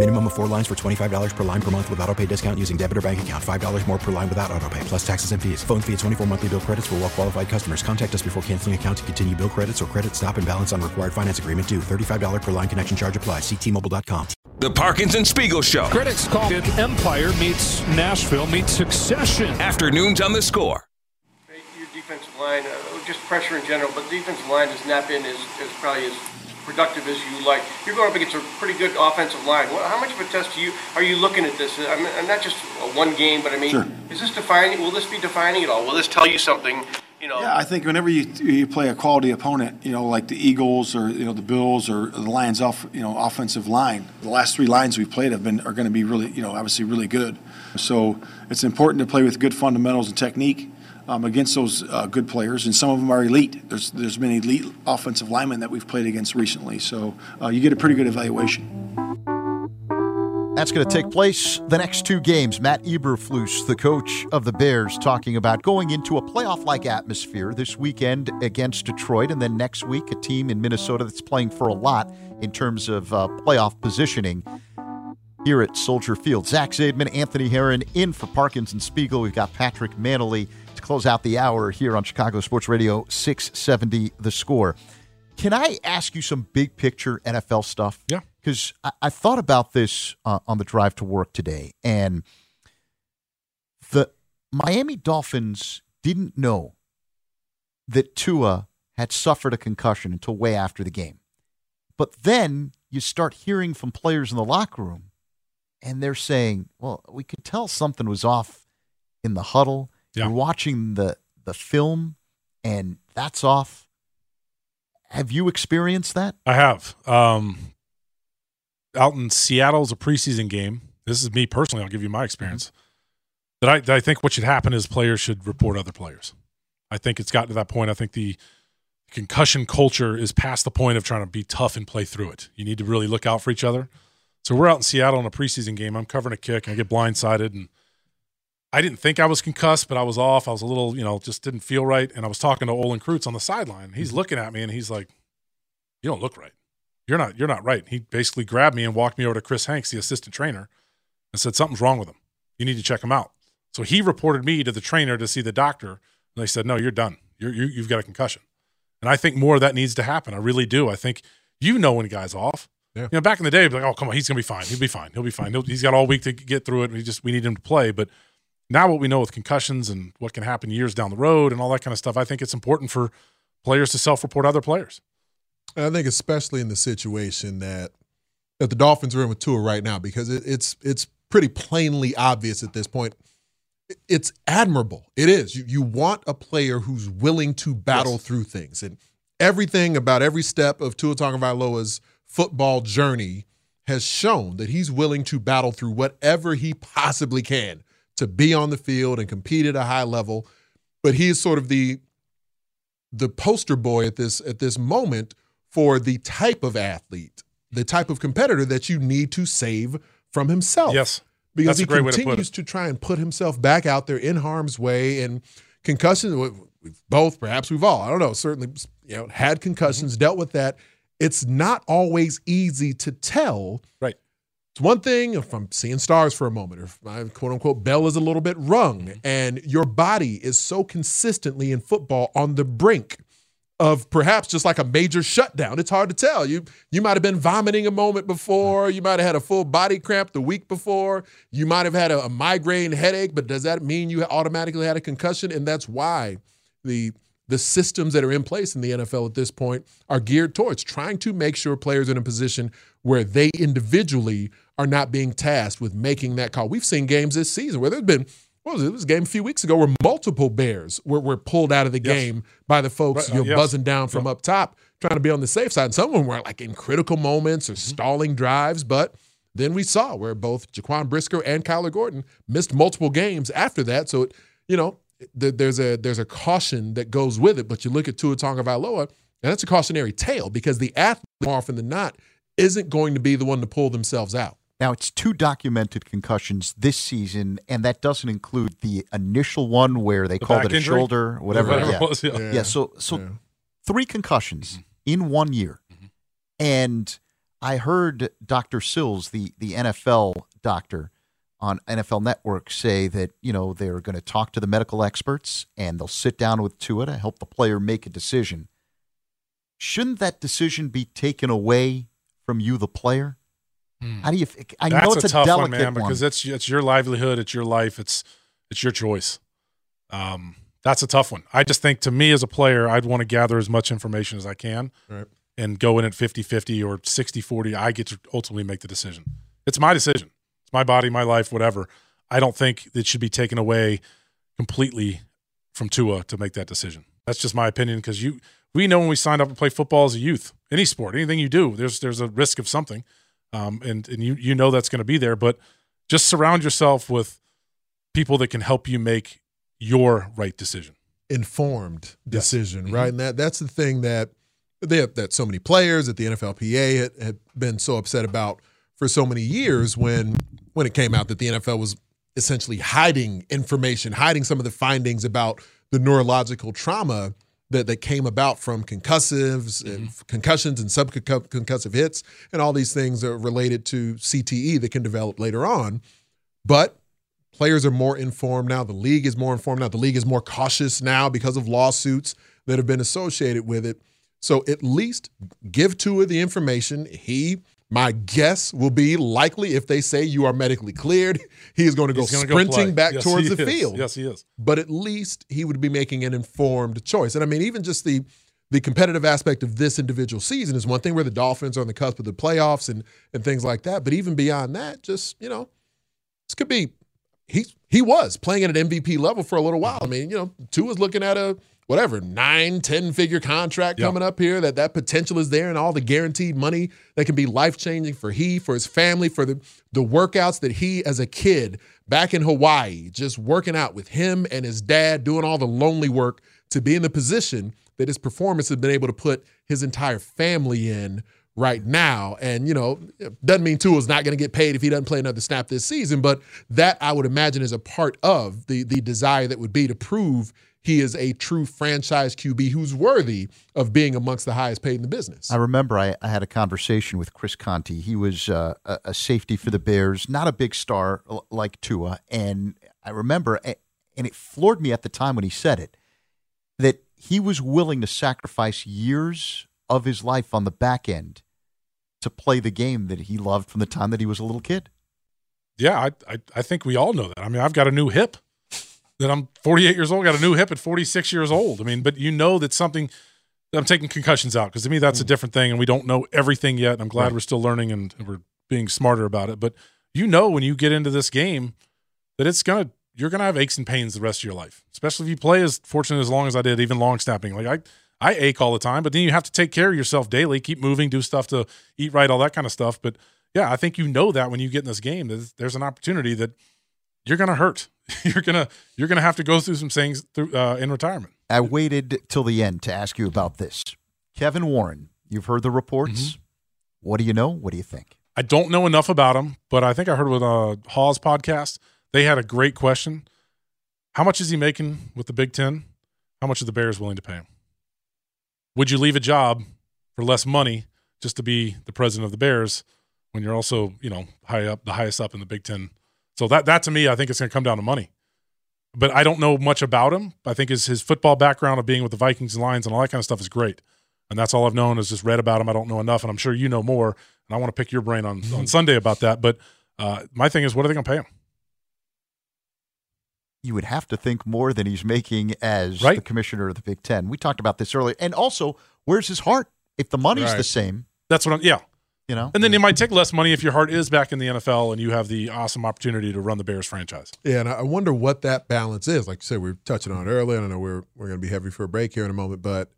Minimum of four lines for $25 per line per month with auto pay discount using debit or bank account. $5 more per line without auto pay, plus taxes and fees. Phone fee at 24 monthly bill credits for well qualified customers. Contact us before canceling account to continue bill credits or credit stop and balance on required finance agreement due. $35 per line connection charge applies. Ctmobile.com. The Parkins and Spiegel Show. Critics call it Empire meets Nashville meets Succession. Afternoons on the score. Your defensive line, uh, just pressure in general, but the defensive line has not been as, as probably as productive as you like. You're going up against a pretty good offensive line. How much of a test do you are you looking at this? I mean, not just one game, but I mean, Sure. is this defining? Will this be defining at all? Will this tell you something? You know, Yeah, I think whenever you you play a quality opponent, you know, like the Eagles or you know the Bills or the Lions, off you know offensive line, the last three lines we've played have been are going to be really you know obviously really good. So it's important to play with good fundamentals and technique um, against those uh, good players, and some of them are elite. There's there's been elite offensive linemen that we've played against recently, so uh, you get a pretty good evaluation. That's going to take place the next two games. Matt Eberflus, the coach of the Bears, talking about going into a playoff like atmosphere this weekend against Detroit, and then next week, a team in Minnesota that's playing for a lot in terms of uh, playoff positioning here at Soldier Field. Zach Zaidman, Anthony Herron in for Parkins and Spiegel. We've got Patrick Mannelly to close out the hour here on Chicago Sports Radio 670 The Score. Can I ask you some big picture NFL stuff? Yeah. Because I, I thought about this uh, on the drive to work today, and the Miami Dolphins didn't know that Tua had suffered a concussion until way after the game. But then you start hearing from players in the locker room, and they're saying, "Well, we could tell something was off in the huddle. Yeah. You're watching the the film, and that's off." Have you experienced that? I have. Um, out in Seattle's a preseason game. This is me personally. I'll give you my experience. That I, that I think what should happen is players should report other players. I think it's gotten to that point. I think the concussion culture is past the point of trying to be tough and play through it. You need to really look out for each other. So we're out in Seattle in a preseason game. I'm covering a kick and I get blindsided and I didn't think I was concussed, but I was off. I was a little, you know, just didn't feel right. And I was talking to Olin Kreutz on the sideline. He's mm-hmm. looking at me and he's like, "You don't look right. You're not. You're not right." He basically grabbed me and walked me over to Chris Hanks, the assistant trainer, and said something's wrong with him. You need to check him out. So he reported me to the trainer to see the doctor, and they said, "No, you're done. You're, you, you've got a concussion." And I think more of that needs to happen. I really do. I think you know when a guy's off. Yeah. You know, back in the day, like, "Oh, come on, he's gonna be fine. He'll be fine. He'll be fine. He'll, he's got all week to get through it. We just we need him to play." But now what we know with concussions and what can happen years down the road and all that kind of stuff, I think it's important for players to self-report other players. And I think especially in the situation that that the Dolphins are in with Tua right now, because it, it's it's pretty plainly obvious at this point. It's admirable. It is. You, you want a player who's willing to battle Yes. through things, and everything about every step of Tua Tagovailoa's football journey has shown that he's willing to battle through whatever he possibly can to be on the field and compete at a high level. But he is sort of the the poster boy at this at this moment for the type of athlete, the type of competitor that you need to save from himself. Yes. Because he great way to put continues it. to try and put himself back out there in harm's way and concussions. both, perhaps we've all, I don't know, certainly you know, had concussions, Mm-hmm. dealt with that. It's not always easy to tell. Right. It's one thing if I'm seeing stars for a moment, or if my quote unquote bell is a little bit rung, Mm-hmm. and your body is so consistently in football on the brink of perhaps just like a major shutdown. It's hard to tell. You you might have been vomiting a moment before. You might have had a full body cramp the week before. You might have had a, a migraine headache, but does that mean you automatically had a concussion? And that's why the the systems that are in place in the NFL at this point are geared towards trying to make sure players are in a position where they individually are not being tasked with making that call. We've seen games this season where there's been what was it? It was a game a few weeks ago where multiple Bears were, were pulled out of the Yes. game by the folks Right, uh, you know, yes. buzzing down from up top, trying to be on the safe side. And some of them were like in critical moments Mm-hmm. or stalling drives, but then we saw where both Jaquan Brisker and Kyler Gordon missed multiple games after that. So, it, you know, th- there's a there's a caution that goes with it. But you look at Tua Tagovailoa, and that's a cautionary tale because the athlete, more often than not, isn't going to be the one to pull themselves out. Now, it's two documented concussions this season, and that doesn't include the initial one where they The called it a injury? shoulder, whatever. Whatever yeah. it was, yeah. yeah. So, so three concussions mm-hmm. in one year, mm-hmm. and I heard Dr. Sills, the the NFL doctor on NFL Network, say that you know they're going to talk to the medical experts and they'll sit down with Tua to help the player make a decision. Shouldn't that decision be taken away from you, the player? How do you? I That's know it's a, a, tough delicate one, man, because it's it's your livelihood, it's your life, it's it's your choice. Um, that's a tough one. I just think to me as a player, I'd want to gather as much information as I can Right. and go in at 50-50 or 60-40. I get to ultimately make the decision. It's my decision. It's my body, my life, whatever. I don't think it should be taken away completely from Tua to make that decision. That's just my opinion because you we know when we signed up to play football as a youth, any sport, anything you do, there's there's a risk of something, um, and and you you know that's going to be there. But just surround yourself with people that can help you make your right decision. informed decision, Mm-hmm. right? And that that's the thing that they have, that so many players at the NFLPA had, had been so upset about for so many years when when it came out that the NFL was essentially hiding information, hiding some of the findings about the neurological trauma that that came about from concussives and Mm-hmm. concussions and subconcussive hits and all these things are related to CTE that can develop later on. But players are more informed now. The league is more informed now. The league is more cautious now because of lawsuits that have been associated with it. So at least give Tua the information. He, my guess, will be likely if they say you are medically cleared, he is going to go He's go sprinting play. back Yes, towards the is. field. Yes, he is. But at least he would be making an informed choice. And I mean, even just the the competitive aspect of this individual season is one thing where the Dolphins are on the cusp of the playoffs and and things like that. But even beyond that, just you know, this could be he he was playing at an MVP level for a little while. I mean, you know, Tua was looking at a whatever nine, ten figure contract Yeah. coming up here. That that potential is there, and all the guaranteed money that can be life changing for he, for his family, for the the workouts that he as a kid back in Hawaii, just working out with him and his dad, doing all the lonely work to be in the position that his performance has been able to put his entire family in right now. And, you know, doesn't mean Tua's not going to get paid if he doesn't play another snap this season, but that I would imagine is a part of the the desire that would be to prove he is a true franchise QB who's worthy of being amongst the highest paid in the business. I remember I, I had a conversation with Chris Conte. He was uh, a, a safety for the Bears, not a big star like Tua. And I remember, and it floored me at the time when he said it, that he was willing to sacrifice years of his life on the back end to play the game that he loved from the time that he was a little kid. Yeah, I, I I think we all know that. I mean, I've got a new hip. That I'm 48 years old. Got a new hip at 46 years old. I mean, but you know that something. I'm taking concussions out because to me that's a mm. different thing, and we don't know everything yet. I'm glad Right. we're still learning and we're being smarter about it. But you know when you get into this game that it's gonna you're gonna have aches and pains the rest of your life, especially if you play as fortunate as long as I did, even long snapping. Like I I ache all the time, but then you have to take care of yourself daily, keep moving, do stuff to eat right, all that kind of stuff. But yeah, I think you know that when you get in this game, there's, there's an opportunity that you're gonna hurt. you're gonna you're gonna have to go through some things through uh, in retirement. I waited till the end to ask you about this. Kevin Warren, you've heard the reports. What do you know? What do you think? I don't know enough about him, but I think I heard with uh, Hawes podcast. They had a great question. How much is he making with the Big Ten? How much are the Bears willing to pay him? Would you leave a job for less money just to be the president of the Bears when you're also, you know, high up, the highest up in the Big Ten? So that that to me, I think it's going to come down to money. But I don't know much about him. I think his his football background of being with the Vikings and Lions and all that kind of stuff is great. And that's all I've known is just read about him. I don't know enough, and I'm sure you know more. And I want to pick your brain on on Sunday about that. But uh, my thing is, what are they going to pay him? you would have to think more than he's making as Right. the commissioner of the Big Ten. We talked about this earlier. And also, where's his heart? If the money's the same, That's what I'm. Yeah, You know, And then you might take less money if your heart is back in the NFL and you have the awesome opportunity to run the Bears franchise. Yeah, and I wonder what that balance is. Like you said, we were touching on it earlier, and I know we're we're going to be heavy for a break here in a moment, but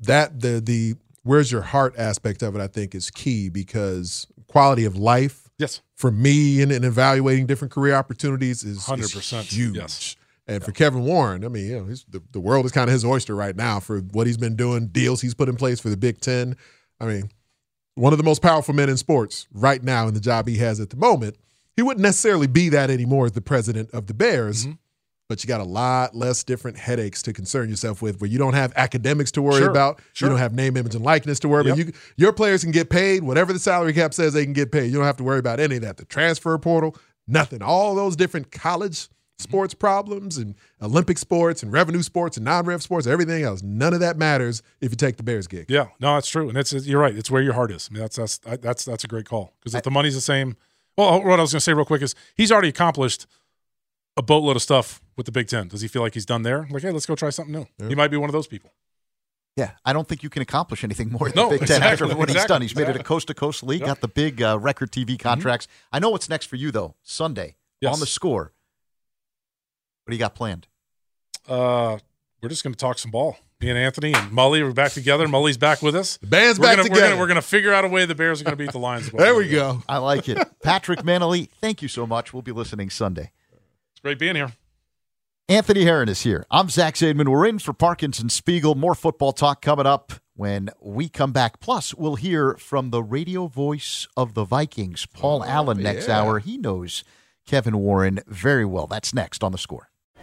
that the the where's your heart aspect of it, I think, is key because quality of life. Yes. For me, in, in evaluating different career opportunities, is is 100%, huge. yes. And for Kevin Warren, I mean, you know, he's, the the world is kind of his oyster right now for what he's been doing, deals he's put in place for the Big Ten. I mean, one of the most powerful men in sports right now in the job he has at the moment. He wouldn't necessarily be that anymore as the president of the Bears, Mm-hmm. but you got a lot less different headaches to concern yourself with where you don't have academics to worry Sure, about. sure. You don't have name, image, and likeness to worry about. You, your players can get paid whatever the salary cap says they can get paid. You don't have to worry about any of that. The transfer portal, nothing. All those different college sports problems and Olympic sports and revenue sports and non-rev sports, everything else. None of that matters if you take the Bears gig. Yeah, no, that's true, and it's you're right. It's where your heart is. I mean, that's that's that's that's a great call because if the money's the same. Well, what I was going to say real quick is he's already accomplished a boatload of stuff with the Big Ten. Does he feel like he's done there? Like, hey, let's go try something new. He might be one of those people. Yeah, I don't think you can accomplish anything more than No, the Big Ten exactly, after what he's done. He's made it a exactly. coast to coast league, Yep. got the big uh, record TV contracts. I know what's next for you though. Sunday Yes. on the score. What do you got planned? Uh, we're just going to talk some ball. Me and Anthony and Mully are back together. Mully's back with us. The band's we're back gonna, together. we're gonna figure out a way the Bears are going to beat the Lions. There we go. I like it. Patrick Mannelly, thank you so much. We'll be listening Sunday. It's great being here. Anthony Herron is here. I'm Zach Zaidman. We're in for Parkins and Spiegel. More football talk coming up when we come back. Plus, we'll hear from the radio voice of the Vikings, Paul Allen, next yeah. hour. He knows Kevin Warren very well. That's next on the score.